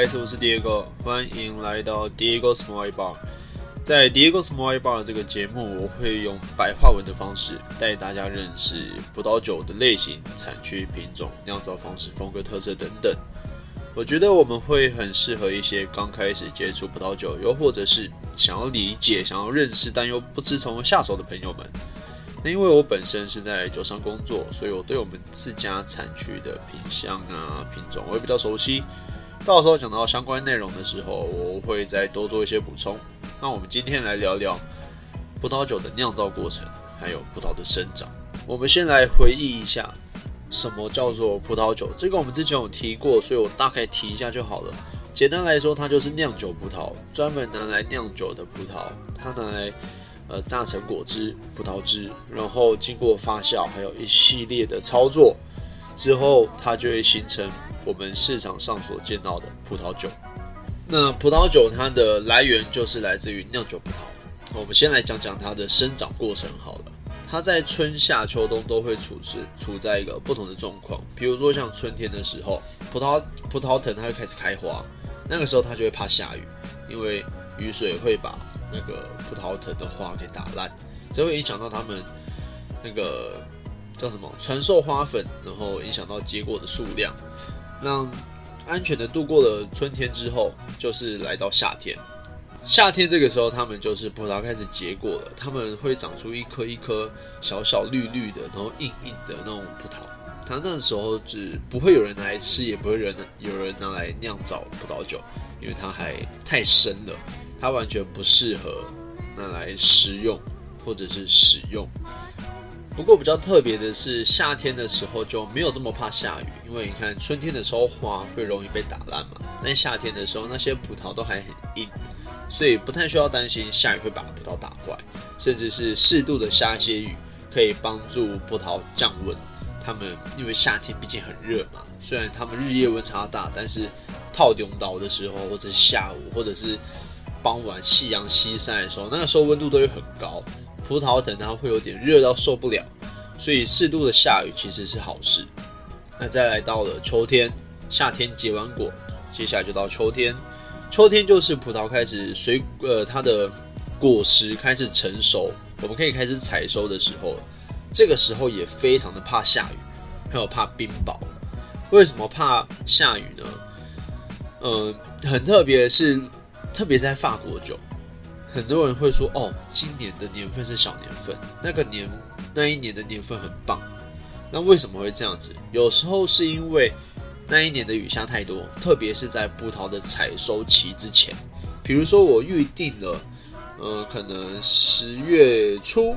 我是 Diego，欢迎来到 Diego Small Bar。在 Diego Small Bar 这个节目，我会用白话文的方式带大家认识葡萄酒的类型、产区、品种、酿造方式、风格特色等等。我觉得我们会很适合一些刚开始接触葡萄酒，又或者是想要理解、想要认识但又不知从何下手的朋友们。那因为我本身是在酒商工作，所以我对我们自家产区的品相啊、品种我也比较熟悉。到时候讲到相关内容的时候，我会再多做一些补充。那我们今天来聊聊葡萄酒的酿造过程，还有葡萄的生长。我们先来回忆一下，什么叫做葡萄酒？这个我们之前有提过，所以我大概提一下就好了。简单来说，它就是酿酒葡萄，专门拿来酿酒的葡萄，它拿来呃榨成果汁、葡萄汁，然后经过发酵，还有一系列的操作之后，它就会形成。我们市场上所见到的葡萄酒，那葡萄酒它的来源就是来自于酿酒葡萄。我们先来讲讲它的生长过程好了。它在春夏秋冬都会处是处在一个不同的状况。比如说像春天的时候，葡萄葡萄藤它会开始开花，那个时候它就会怕下雨，因为雨水会把那个葡萄藤的花给打烂，这会影响到它们那个叫什么传授花粉，然后影响到结果的数量。让安全的度过了春天之后，就是来到夏天。夏天这个时候，它们就是葡萄开始结果了，它们会长出一颗一颗小小绿绿的，然后硬硬的那种葡萄。它那时候只不会有人拿来吃，也不会人有人拿来酿造葡萄酒，因为它还太生了，它完全不适合拿来食用或者是使用。不过比较特别的是，夏天的时候就没有这么怕下雨，因为你看春天的时候花会容易被打烂嘛，但夏天的时候那些葡萄都还很硬，所以不太需要担心下雨会把葡萄打坏，甚至是适度的下一些雨可以帮助葡萄降温。它们因为夏天毕竟很热嘛，虽然它们日夜温差大，但是套顶岛的时候或者是下午或者是傍晚夕阳西晒的时候，那个时候温度都会很高。葡萄藤它会有点热到受不了，所以适度的下雨其实是好事。那再来到了秋天，夏天结完果，接下来就到秋天。秋天就是葡萄开始水呃它的果实开始成熟，我们可以开始采收的时候。这个时候也非常的怕下雨，还有怕冰雹。为什么怕下雨呢？嗯，很特别是，特别是在法国酒。很多人会说：“哦，今年的年份是小年份，那个年那一年的年份很棒。”那为什么会这样子？有时候是因为那一年的雨下太多，特别是在葡萄的采收期之前。比如说，我预定了，呃，可能十月初，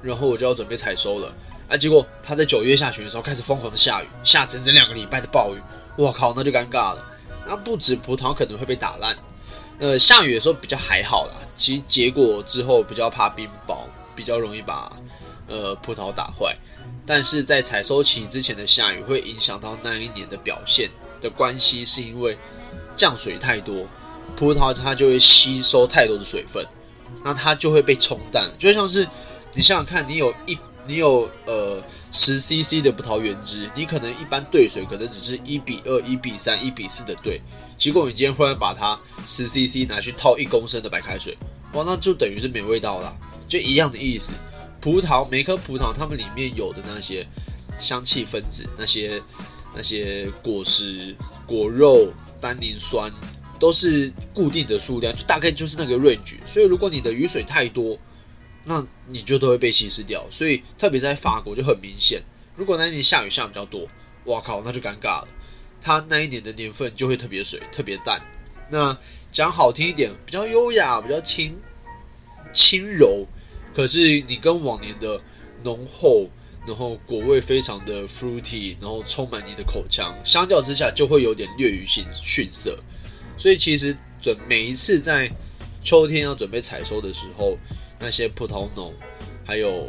然后我就要准备采收了，啊，结果它在九月下旬的时候开始疯狂的下雨，下整整两个礼拜的暴雨，我靠，那就尴尬了。那不止葡萄可能会被打烂。呃，下雨的时候比较还好啦，其实结果之后比较怕冰雹，比较容易把呃葡萄打坏。但是在采收期之前的下雨会影响到那一年的表现的关系，是因为降水太多，葡萄它就会吸收太多的水分，那它就会被冲淡。就像是你想想看，你有一你有呃十 CC 的葡萄原汁，你可能一般兑水可能只是一比二、一比三、一比四的兑，结果你今天忽然把它十 CC 拿去套一公升的白开水，哇，那就等于是没味道了，就一样的意思。葡萄每颗葡萄它们里面有的那些香气分子，那些那些果实、果肉、单宁酸都是固定的数量，就大概就是那个 range。所以如果你的雨水太多，那你就都会被稀释掉，所以特别在法国就很明显。如果那一年下雨下比较多，哇靠，那就尴尬了。它那一年的年份就会特别水、特别淡。那讲好听一点，比较优雅、比较轻轻柔。可是你跟往年的浓厚，然后果味非常的 fruity，然后充满你的口腔，相较之下就会有点略于逊逊色。所以其实准每一次在秋天要准备采收的时候。那些葡萄农，还有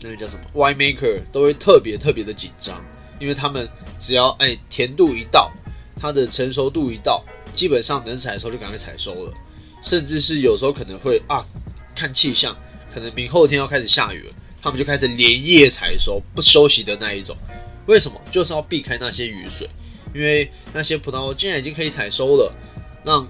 那个叫什么 wine maker，都会特别特别的紧张，因为他们只要哎甜度一到，它的成熟度一到，基本上能采收就赶快采收了，甚至是有时候可能会啊看气象，可能明后天要开始下雨了，他们就开始连夜采收不休息的那一种。为什么？就是要避开那些雨水，因为那些葡萄既然已经可以采收了，让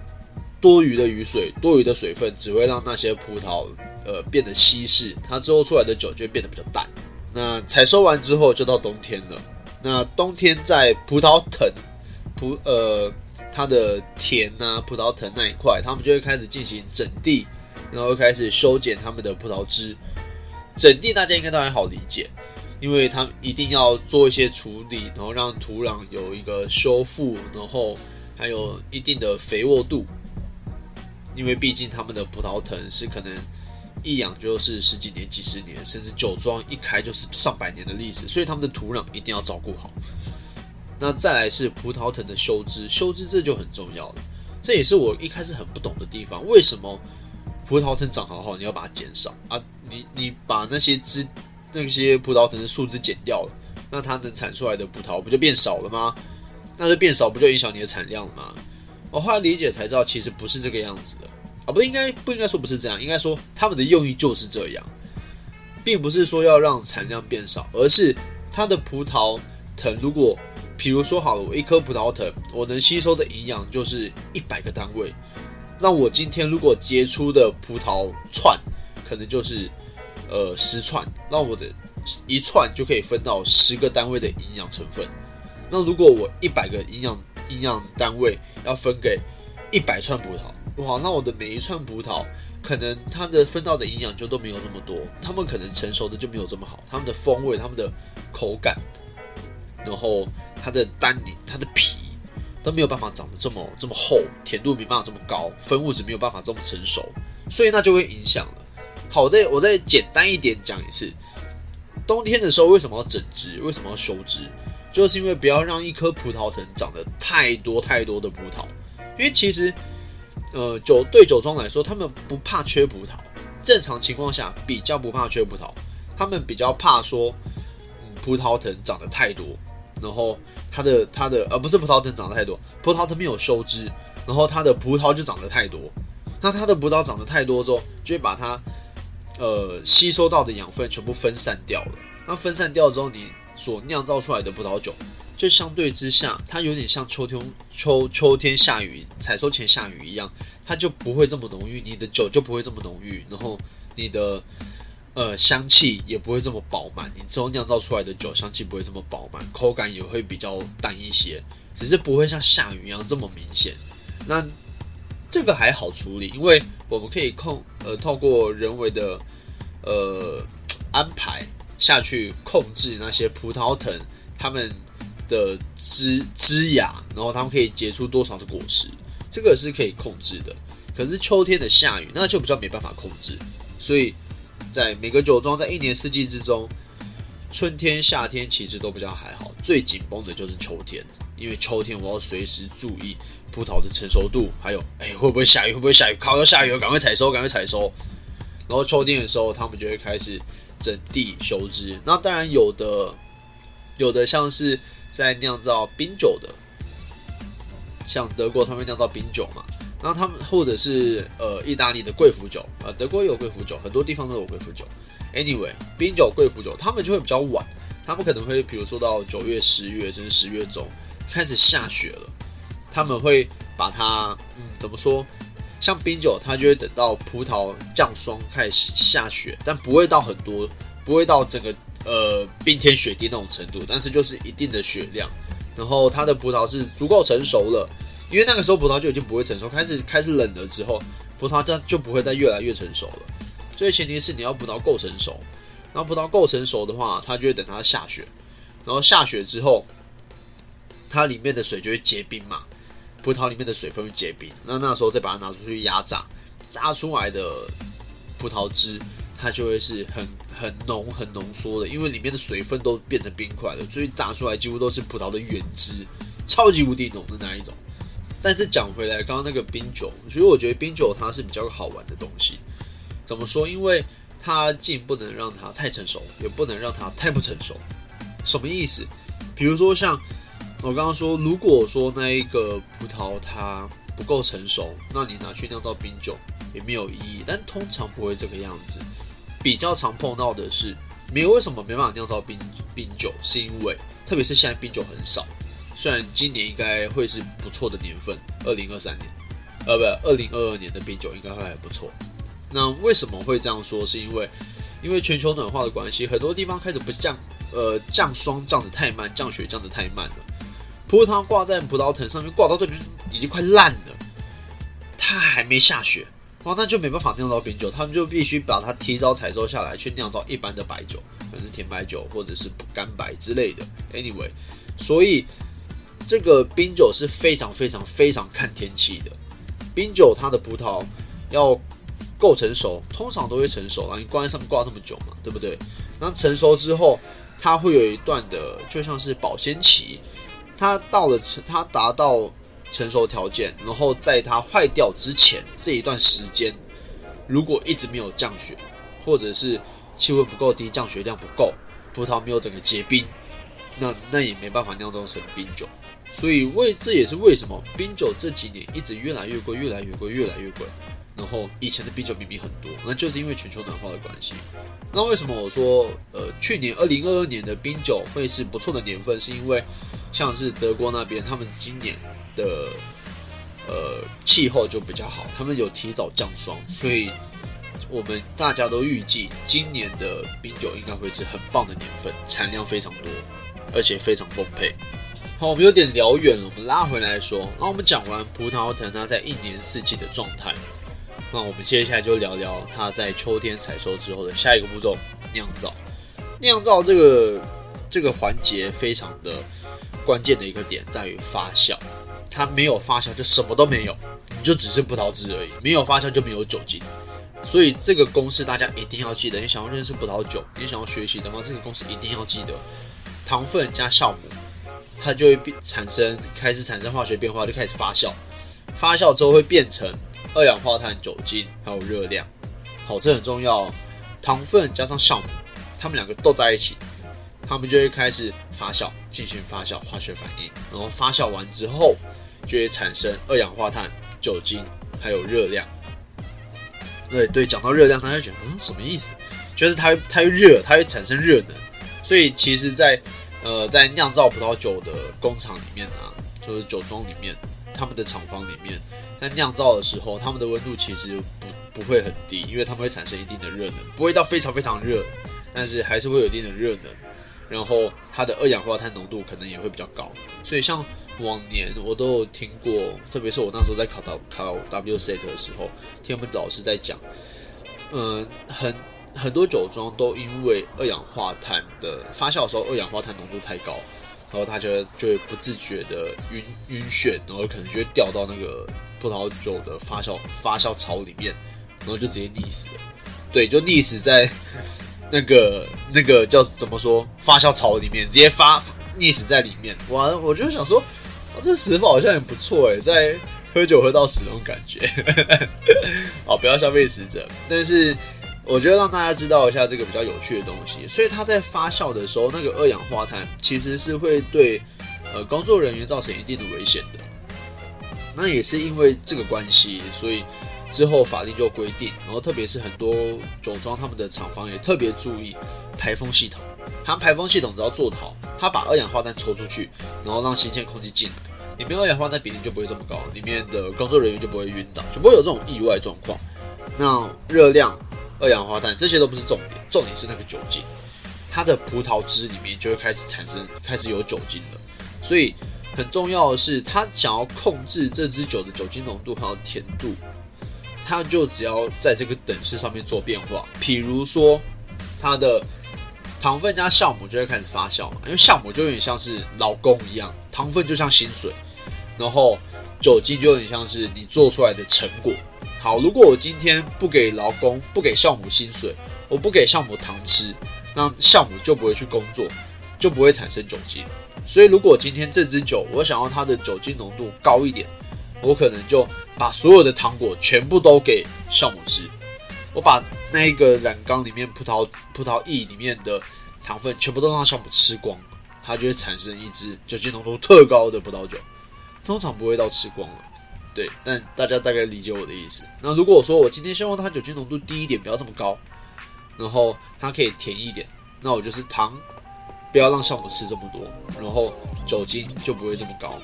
多余的雨水、多余的水分只会让那些葡萄呃变得稀释，它之后出来的酒就会变得比较淡。那采收完之后就到冬天了。那冬天在葡萄藤葡呃它的田呐葡萄藤那一块，他们就会开始进行整地，然后开始修剪他们的葡萄枝。整地大家应该都还好理解。因为他们一定要做一些处理，然后让土壤有一个修复，然后还有一定的肥沃度。因为毕竟他们的葡萄藤是可能一养就是十几年、几十年，甚至酒庄一开就是上百年的历史，所以他们的土壤一定要照顾好。那再来是葡萄藤的修枝，修枝这就很重要了。这也是我一开始很不懂的地方，为什么葡萄藤长好好，你要把它减少啊？你你把那些枝。那些葡萄藤的树枝剪掉了，那它能产出来的葡萄不就变少了吗？那就变少，不就影响你的产量了吗？我后来理解才知道，其实不是这个样子的啊，不应该不应该说不是这样，应该说他们的用意就是这样，并不是说要让产量变少，而是它的葡萄藤如果，比如说好了，我一颗葡萄藤，我能吸收的营养就是一百个单位，那我今天如果结出的葡萄串，可能就是。呃，十串，那我的一串就可以分到十个单位的营养成分。那如果我一百个营养营养单位要分给一百串葡萄，哇，那我的每一串葡萄可能它的分到的营养就都没有这么多，它们可能成熟的就没有这么好，它们的风味、它们的口感，然后它的单宁、它的皮都没有办法长得这么这么厚，甜度没办法这么高，分物质没有办法这么成熟，所以那就会影响了。好，我再我再简单一点讲一次，冬天的时候为什么要整枝？为什么要修枝？就是因为不要让一棵葡萄藤长得太多太多的葡萄。因为其实，呃，酒对酒庄来说，他们不怕缺葡萄。正常情况下，比较不怕缺葡萄，他们比较怕说，嗯，葡萄藤长得太多，然后它的它的而不是葡萄藤长得太多，葡萄藤没有收枝，然后它的葡萄就长得太多。那它的葡萄长得太多之后，就会把它。呃，吸收到的养分全部分散掉了。那分散掉之后，你所酿造出来的葡萄酒，就相对之下，它有点像秋天秋秋天下雨采收前下雨一样，它就不会这么浓郁，你的酒就不会这么浓郁，然后你的呃香气也不会这么饱满，你之后酿造出来的酒香气不会这么饱满，口感也会比较淡一些，只是不会像下雨一样这么明显。那这个还好处理，因为我们可以控呃透过人为的呃安排下去控制那些葡萄藤它们的枝枝芽，然后它们可以结出多少的果实，这个是可以控制的。可是秋天的下雨那就比较没办法控制，所以在每个酒庄在一年四季之中，春天夏天其实都比较还好，最紧绷的就是秋天，因为秋天我要随时注意。葡萄的成熟度，还有哎会不会下雨？会不会下雨？靠要下雨了，赶快采收，赶快采收。然后秋天的时候，他们就会开始整地修枝。那当然有的，有的像是在酿造冰酒的，像德国他们酿造冰酒嘛。那他们或者是呃意大利的贵腐酒啊，德国也有贵腐酒，很多地方都有贵腐酒。Anyway，冰酒、贵腐酒，他们就会比较晚，他们可能会比如说到九月、十月甚至十月中开始下雪了。他们会把它，怎么说？像冰酒，它就会等到葡萄降霜开始下雪，但不会到很多，不会到整个呃冰天雪地那种程度，但是就是一定的雪量。然后它的葡萄是足够成熟了，因为那个时候葡萄就已经不会成熟，开始开始冷了之后，葡萄就就不会再越来越成熟了。所以前提是你要葡萄够成熟，然后葡萄够成熟的话，它就会等它下雪，然后下雪之后，它里面的水就会结冰嘛。葡萄里面的水分会结冰，那那时候再把它拿出去压榨，榨出来的葡萄汁，它就会是很很浓、很浓缩的，因为里面的水分都变成冰块了，所以榨出来几乎都是葡萄的原汁，超级无敌浓的那一种。但是讲回来，刚刚那个冰酒，所以我觉得冰酒它是比较好玩的东西。怎么说？因为它既不能让它太成熟，也不能让它太不成熟。什么意思？比如说像。我刚刚说，如果说那一个葡萄它不够成熟，那你拿去酿造冰酒也没有意义。但通常不会这个样子，比较常碰到的是，没有为什么没办法酿造冰冰酒，是因为特别是现在冰酒很少，虽然今年应该会是不错的年份，二零二三年，呃，不，二零二二年的冰酒应该会还不错。那为什么会这样说？是因为因为全球暖化的关系，很多地方开始不降，呃，降霜降的太慢，降雪降的太慢了。葡萄挂在葡萄藤上面，挂到这边已经快烂了，它还没下雪，哇，那就没办法酿造冰酒，他们就必须把它提早采收下来，去酿造一般的白酒，可能是甜白酒或者是干白之类的。Anyway，所以这个冰酒是非常非常非常看天气的。冰酒它的葡萄要够成熟，通常都会成熟了。你挂在上面挂这么久嘛，对不对？那成熟之后，它会有一段的，就像是保鲜期。它到了成，它达到成熟条件，然后在它坏掉之前这一段时间，如果一直没有降雪，或者是气温不够低，降雪量不够，葡萄没有整个结冰，那那也没办法酿造成冰酒。所以为这也是为什么冰酒这几年一直越来越贵，越来越贵，越来越贵。然后以前的啤酒明明很多，那就是因为全球暖化的关系。那为什么我说呃去年二零二二年的冰酒会是不错的年份？是因为像是德国那边，他们今年的呃气候就比较好，他们有提早降霜，所以我们大家都预计今年的冰酒应该会是很棒的年份，产量非常多，而且非常丰沛。好，我们有点聊远了，我们拉回来说，那我们讲完葡萄藤它在一年四季的状态。那我们接下来就聊聊它在秋天采收之后的下一个步骤——酿造。酿造这个这个环节非常的关键的一个点在于发酵，它没有发酵就什么都没有，你就只是葡萄汁而已。没有发酵就没有酒精，所以这个公式大家一定要记得。你想要认识葡萄酒，你想要学习的话，这个公式一定要记得：糖分加酵母，它就会变产生开始产生化学变化，就开始发酵。发酵之后会变成。二氧化碳、酒精还有热量，好，这很重要。糖分加上酵母，它们两个斗在一起，它们就会开始发酵，进行发酵化学反应。然后发酵完之后，就会产生二氧化碳、酒精还有热量。对对，讲到热量，大家觉得嗯什么意思？就是它它会热，它会产生热能。所以其实，在呃在酿造葡萄酒的工厂里面啊，就是酒庄里面。他们的厂房里面，在酿造的时候，他们的温度其实不不会很低，因为他们会产生一定的热能，不会到非常非常热，但是还是会有一定的热能。然后它的二氧化碳浓度可能也会比较高。所以像往年我都有听过，特别是我那时候在考到考 WSET 的时候，听他们老师在讲，嗯，很很多酒庄都因为二氧化碳的发酵的时候，二氧化碳浓度太高。然后他就就会不自觉的晕晕眩，然后可能就会掉到那个葡萄酒的发酵发酵槽里面，然后就直接溺死了。对，就溺死在那个那个叫怎么说发酵槽里面，直接发溺死在里面。哇，我就想说，哇，这死法好像也不错哎，在喝酒喝到死那种感觉。好，不要消费死者，但是。我觉得让大家知道一下这个比较有趣的东西，所以它在发酵的时候，那个二氧化碳其实是会对呃工作人员造成一定的危险的。那也是因为这个关系，所以之后法令就规定，然后特别是很多酒庄他们的厂房也特别注意排风系统。它排风系统只要做好，它把二氧化碳抽出去，然后让新鲜空气进来，里面二氧化碳比例就不会这么高，里面的工作人员就不会晕倒，就不会有这种意外状况。那热量。二氧化碳这些都不是重点，重点是那个酒精，它的葡萄汁里面就会开始产生，开始有酒精了。所以很重要的是，他想要控制这支酒的酒精浓度还有甜度，他就只要在这个等式上面做变化。譬如说，它的糖分加酵母就会开始发酵嘛，因为酵母就有点像是老公一样，糖分就像薪水，然后酒精就有点像是你做出来的成果。好，如果我今天不给劳工，不给酵母薪水，我不给酵母糖吃，那酵母就不会去工作，就不会产生酒精。所以，如果今天这支酒我想要它的酒精浓度高一点，我可能就把所有的糖果全部都给酵母吃，我把那个染缸里面葡萄葡萄液里面的糖分全部都让酵母吃光，它就会产生一支酒精浓度特高的葡萄酒，通常不会到吃光了。对，但大家大概理解我的意思。那如果我说我今天希望它酒精浓度低一点，不要这么高，然后它可以甜一点，那我就是糖不要让酵母吃这么多，然后酒精就不会这么高，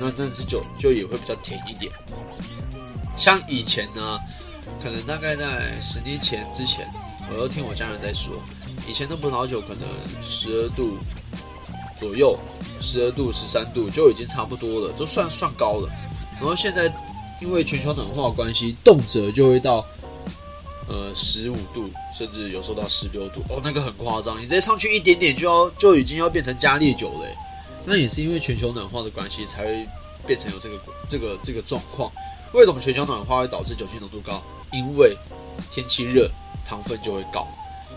那那支酒就也会比较甜一点。像以前呢，可能大概在十年前之前，我都听我家人在说，以前的葡萄酒可能十二度左右，十二度、十三度就已经差不多了，都算算高了。然后现在因为全球暖化关系，动辄就会到呃十五度，甚至有时候到十六度，哦，那个很夸张，你直接上去一点点就要就已经要变成加烈酒了。那也是因为全球暖化的关系，才会变成有这个这个这个状况。为什么全球暖化会导致酒精浓度高？因为天气热，糖分就会高。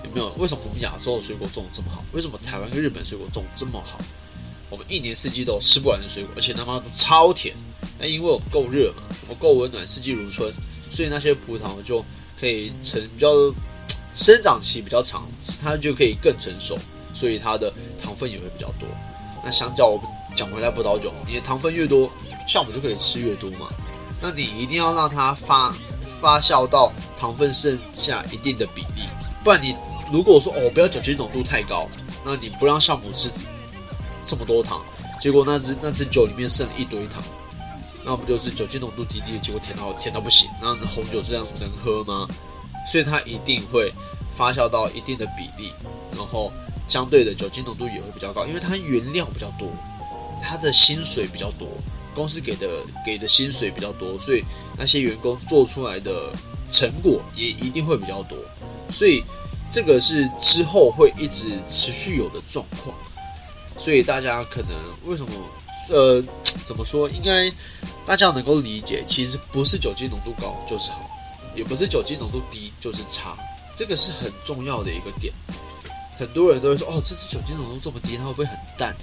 有没有？为什么我们亚洲的水果种的这么好？为什么台湾跟日本水果种这么好？我们一年四季都吃不完的水果，而且他妈都超甜。那因为我们够热嘛，我够温暖，四季如春，所以那些葡萄就可以成比较生长期比较长，它就可以更成熟，所以它的糖分也会比较多。那相较我们讲回来葡萄酒，你的糖分越多，酵母就可以吃越多嘛。那你一定要让它发发酵到糖分剩下一定的比例，不然你如果说哦不要酒精浓度太高，那你不让酵母吃这么多糖，结果那只那只酒里面剩了一堆糖，那不就是酒精浓度低低的结果甜到甜到不行？那红酒这样能喝吗？所以它一定会发酵到一定的比例，然后相对的酒精浓度也会比较高，因为它原料比较多，它的薪水比较多。公司给的给的薪水比较多，所以那些员工做出来的成果也一定会比较多，所以这个是之后会一直持续有的状况。所以大家可能为什么呃怎么说？应该大家能够理解，其实不是酒精浓度高就是好，也不是酒精浓度低就是差，这个是很重要的一个点。很多人都会说，哦，这支酒精浓度这么低，它会不会很淡？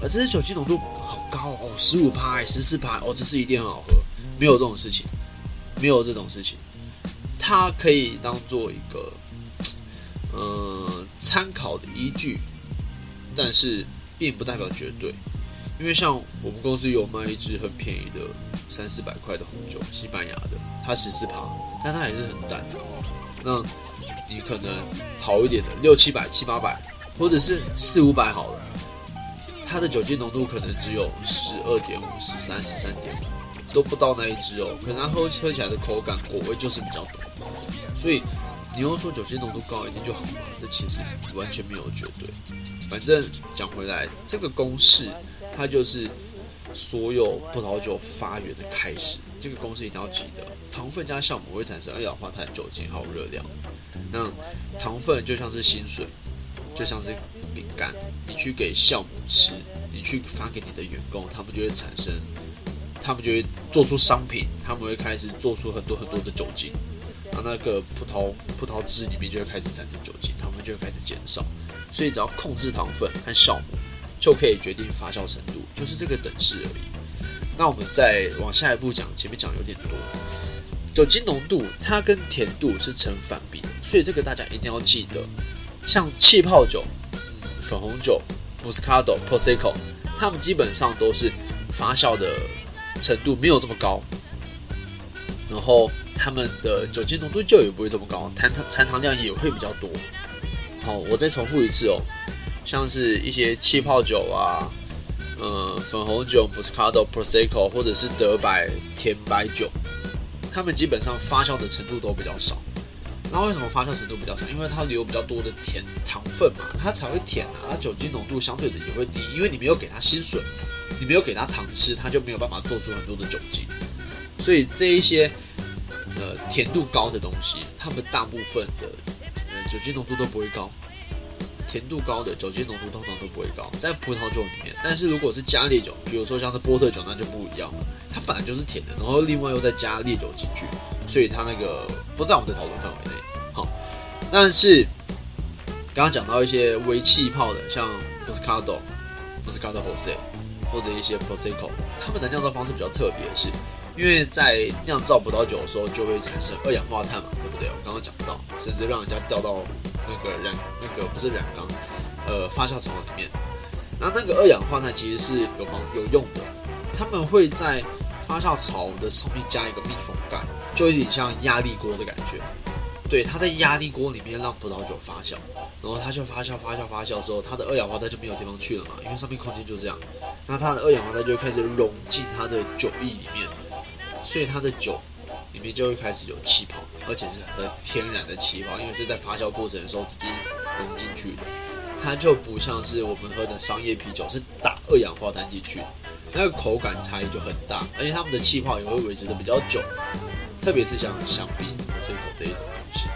而这支酒精浓度好高哦，十五趴、十四趴哦，这是一定很好喝。没有这种事情，没有这种事情，它可以当做一个呃参考的依据，但是并不代表绝对。因为像我们公司有卖一支很便宜的三四百块的红酒，西班牙的，它十四趴，但它也是很淡的。那你可能好一点的六七百、七八百，或者是四五百好了。它的酒精浓度可能只有十二点五、十三、十三点五，都不到那一支哦。可能它喝喝起来的口感、果味就是比较多。所以你又说酒精浓度高一定就好吗？这其实完全没有绝对。反正讲回来，这个公式它就是所有葡萄酒发源的开始。这个公式一定要记得：糖分加酵母会产生二氧化碳、酒精还有热量。那糖分就像是薪水。就像是饼干，你去给酵母吃，你去发给你的员工，他们就会产生，他们就会做出商品，他们会开始做出很多很多的酒精，那那个葡萄葡萄汁里面就会开始产生酒精，他们就会开始减少，所以只要控制糖分和酵母，就可以决定发酵程度，就是这个等式而已。那我们再往下一步讲，前面讲有点多，酒精浓度它跟甜度是成反比的，所以这个大家一定要记得。像气泡酒、粉红酒、Moscato、Prosecco，它们基本上都是发酵的程度没有这么高，然后它们的酒精浓度就也不会这么高，残糖残糖量也会比较多。好，我再重复一次哦，像是一些气泡酒啊，呃，粉红酒、Moscato、Prosecco，或者是德白甜白酒，它们基本上发酵的程度都比较少。那为什么发酵程度比较少？因为它留比较多的甜糖分嘛，它才会甜啊。它酒精浓度相对的也会低，因为你没有给它薪水，你没有给它糖吃，它就没有办法做出很多的酒精。所以这一些呃甜度高的东西，它们大部分的呃酒精浓度都不会高。甜度高的酒精浓度通常都不会高，在葡萄酒里面。但是如果是加烈酒，比如说像是波特酒，那就不一样了。它本来就是甜的，然后另外又再加烈酒进去，所以它那个不在我们的讨论范围内。好，但是刚刚讲到一些微气泡的，像 Moscato、Moscato Jose 或者一些 Prosecco，他们的酿造方式比较特别是，因为在酿造葡萄酒的时候就会产生二氧化碳嘛，对不对？我刚刚讲到，甚至让人家掉到个染那个不是染缸，呃，发酵槽里面。那那个二氧化碳其实是有帮有用的，他们会在发酵槽的上面加一个密封盖，就有点像压力锅的感觉。对，它在压力锅里面让葡萄酒发酵，然后它就发酵发酵发酵之后，它的二氧化碳就没有地方去了嘛，因为上面空间就这样，那它的二氧化碳就开始融进它的酒液里面，所以它的酒里面就会开始有气泡，而且是很天然的气泡，因为是在发酵过程的时候直接融进去的。它就不像是我们喝的商业啤酒，是打二氧化碳进去，那个口感差异就很大，而且它们的气泡也会维持的比较久，特别是像香槟、这口这一种东西，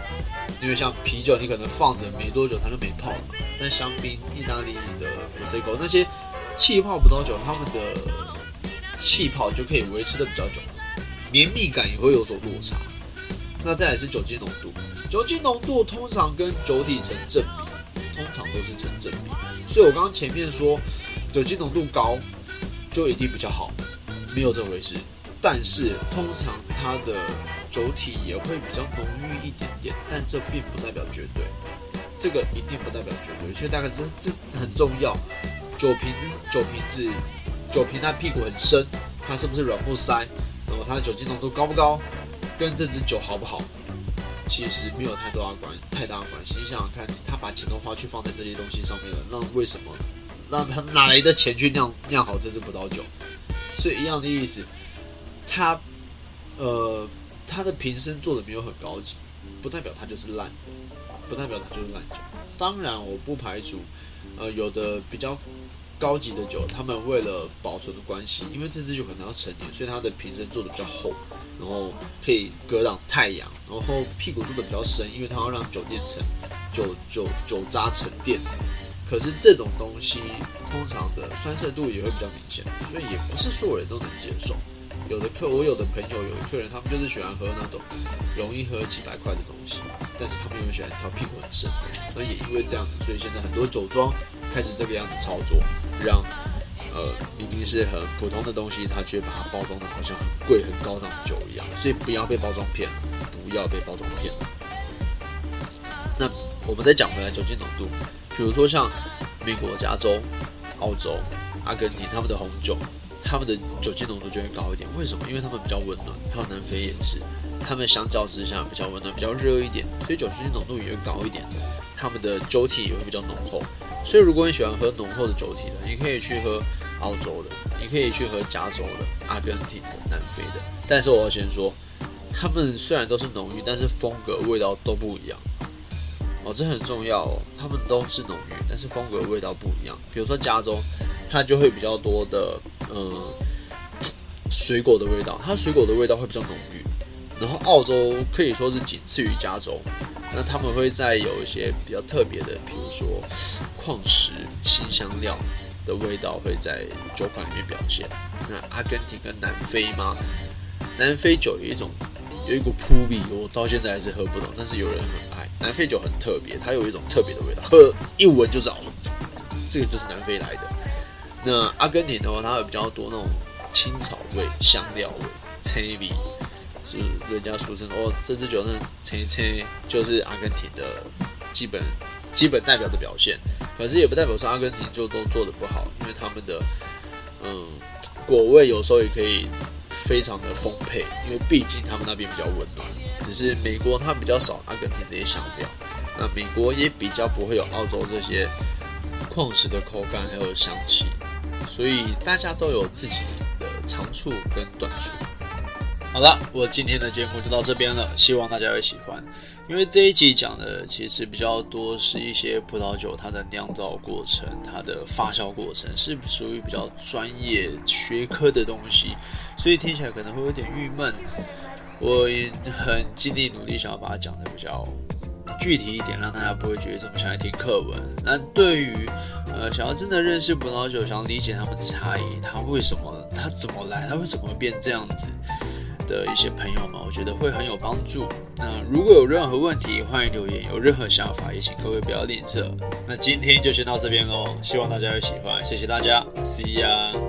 因为像啤酒你可能放着没多久它就没泡了，但香槟、意大利的 Prosecco 那些气泡葡萄酒，它们的气泡就可以维持的比较久，绵密感也会有所落差。那再来是酒精浓度，酒精浓度通常跟酒体成正比。通常都是成正比，所以我刚刚前面说酒精浓度高就一定比较好，没有这回事。但是通常它的酒体也会比较浓郁一点点，但这并不代表绝对，这个一定不代表绝对。所以大概这这很重要。酒瓶酒瓶子酒瓶它屁股很深，它是不是软木塞？那么它的酒精浓度高不高，跟这支酒好不好？其实没有太多的关太大的关系。你想想看，他把钱都花去放在这些东西上面了，那为什么那他哪来的钱去酿酿好这支葡萄酒？所以一样的意思，他呃他的瓶身做的没有很高级，不代表它就是烂的，不代表它就是烂酒。当然，我不排除呃有的比较高级的酒，他们为了保存的关系，因为这支酒可能要陈年，所以它的瓶身做的比较厚。然后可以隔挡太阳，然后屁股做的比较深，因为它要让酒店沉酒酒酒渣沉淀。可是这种东西通常的酸涩度也会比较明显，所以也不是所有人都能接受。有的客我有的朋友有的客人，他们就是喜欢喝那种容易喝几百块的东西，但是他们又喜欢挑屁股很深。所以也因为这样，所以现在很多酒庄开始这个样子操作，让。呃，明明是很普通的东西，他却把它包装的好像很贵、很高档的酒一样，所以不要被包装骗了，不要被包装骗了。那我们再讲回来酒精浓度，比如说像美国加州、澳洲、阿根廷，他们的红酒，他们的酒精浓度就会高一点。为什么？因为他们比较温暖，还有南非也是，他们相较之下比较温暖、比较热一点，所以酒精浓度也会高一点。他们的酒体也会比较浓厚。所以如果你喜欢喝浓厚的酒体的，你可以去喝。澳洲的，你可以去喝加州的、阿根廷的、南非的。但是我要先说，他们虽然都是浓郁，但是风格味道都不一样。哦，这很重要哦。他们都是浓郁，但是风格味道不一样。比如说加州，它就会比较多的嗯水果的味道，它水果的味道会比较浓郁。然后澳洲可以说是仅次于加州，那他们会再有一些比较特别的，比如说矿石、新香料。的味道会在酒款里面表现。那阿根廷跟南非吗？南非酒有一种有一股扑鼻，我到现在还是喝不懂，但是有人很爱。南非酒很特别，它有一种特别的味道，喝一闻就知道，这个就是南非来的。那阿根廷的话，它会比较多那种青草味、香料味、青味，是人家俗称哦，这支酒那青青就是阿根廷的基本。基本代表的表现，可是也不代表说阿根廷就都做的不好，因为他们的嗯果味有时候也可以非常的丰沛，因为毕竟他们那边比较温暖。只是美国它比较少阿根廷这些香料，那美国也比较不会有澳洲这些矿石的口感还有香气，所以大家都有自己的长处跟短处。好了，我今天的节目就到这边了，希望大家会喜欢。因为这一集讲的其实比较多是一些葡萄酒它的酿造过程、它的发酵过程，是属于比较专业学科的东西，所以听起来可能会有点郁闷。我也很尽力努力，想要把它讲的比较具体一点，让大家不会觉得这么像在听课文。那对于呃想要真的认识葡萄酒，想要理解他们差异，他为什么他怎么来，他为什么会变这样子？的一些朋友们，我觉得会很有帮助。那如果有任何问题，欢迎留言；有任何想法，也请各位不要吝啬。那今天就先到这边喽，希望大家会喜欢，谢谢大家，See ya。